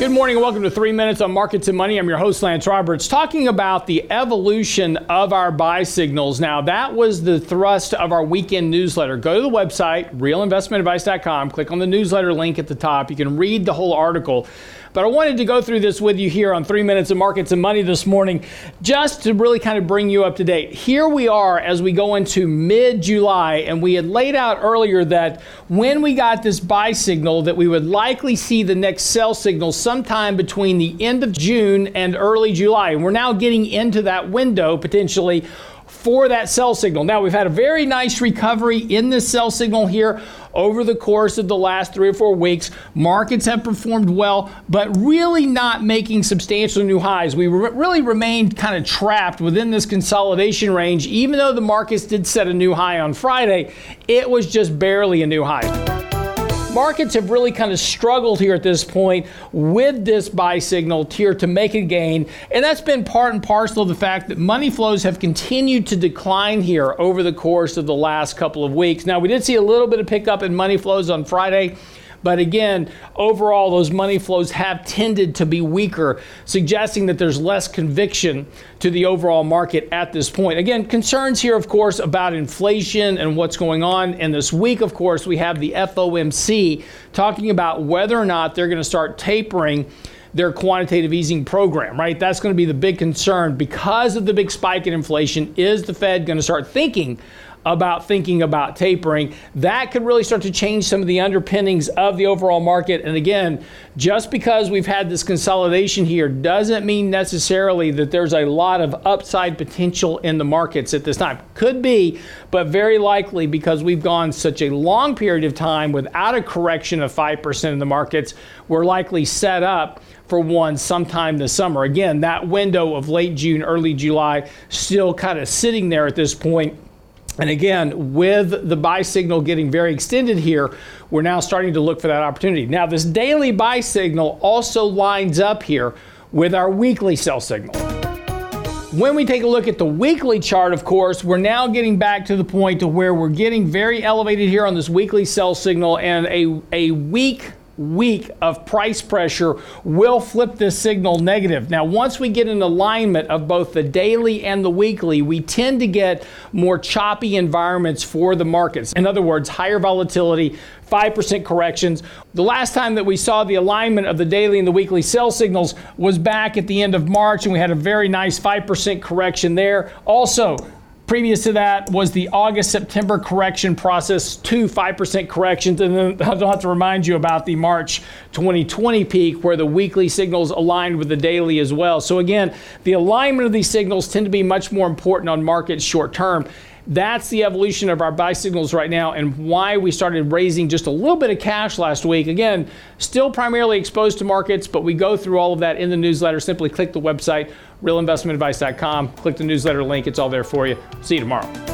Good morning and welcome to Three Minutes on Markets and Money. I'm your host, Lance Roberts, talking about the evolution of our buy signals. Now, that was the thrust of our weekend newsletter. Go to the website, realinvestmentadvice.com, click on the newsletter link at the top. You can read the whole article. But I wanted to go through this with you here on Three Minutes of Markets and Money this morning, just to really kind of bring you up to date. Here we are as we go into mid July, and we had laid out earlier that when we got this buy signal, that we would likely see the next sell signal sometime between the end of June and early July. And we're now getting into that window potentially for that sell signal. Now, we've had a very nice recovery in this sell signal here over the course of the last three or four weeks. Markets have performed well, but really not making substantial new highs. We re- really remained kind of trapped within this consolidation range. Even though the markets did set a new high on Friday, it was just barely a new high markets have really kind of struggled here at this point with this buy signal here to make a gain. And that's been part and parcel of the fact that money flows have continued to decline here over the course of the last couple of weeks. Now, we did see a little bit of pickup in money flows on Friday. But again, overall, those money flows have tended to be weaker, suggesting that there's less conviction to the overall market at this point. Again, concerns here, of course, about inflation and what's going on. And this week, of course, we have the FOMC talking about whether or not they're going to start tapering their quantitative easing program, right? That's going to be the big concern because of the big spike in inflation. Is the Fed going to start thinking about thinking about tapering. That could really start to change some of the underpinnings of the overall market. And again, just because we've had this consolidation here doesn't mean necessarily that there's a lot of upside potential in the markets at this time. Could be, but very likely because we've gone such a long period of time without a correction of 5% in the markets, we're likely set up for one sometime this summer. Again, that window of late June, early July, still kind of sitting there at this point and again, with the buy signal getting very extended here, we're now starting to look for that opportunity. Now, this daily buy signal also lines up here with our weekly sell signal. When we take a look at the weekly chart, of course, we're now getting back to the point to where we're getting very elevated here on this weekly sell signal and a, a weak week of price pressure will flip this signal negative. Now, once we get an alignment of both the daily and the weekly, we tend to get more choppy environments for the markets. In other words, higher volatility, 5% corrections. The last time that we saw the alignment of the daily and the weekly sell signals was back at the end of March, and we had a very nice 5% correction there. Also, Previous to that was the August September correction process, two 5% corrections. And then I don't have to remind you about the March 2020 peak where the weekly signals aligned with the daily as well. So, again, the alignment of these signals tend to be much more important on markets short term. That's the evolution of our buy signals right now and why we started raising just a little bit of cash last week. Again, still primarily exposed to markets, but we go through all of that in the newsletter. Simply click the website, realinvestmentadvice.com, click the newsletter link. It's all there for you. See you tomorrow.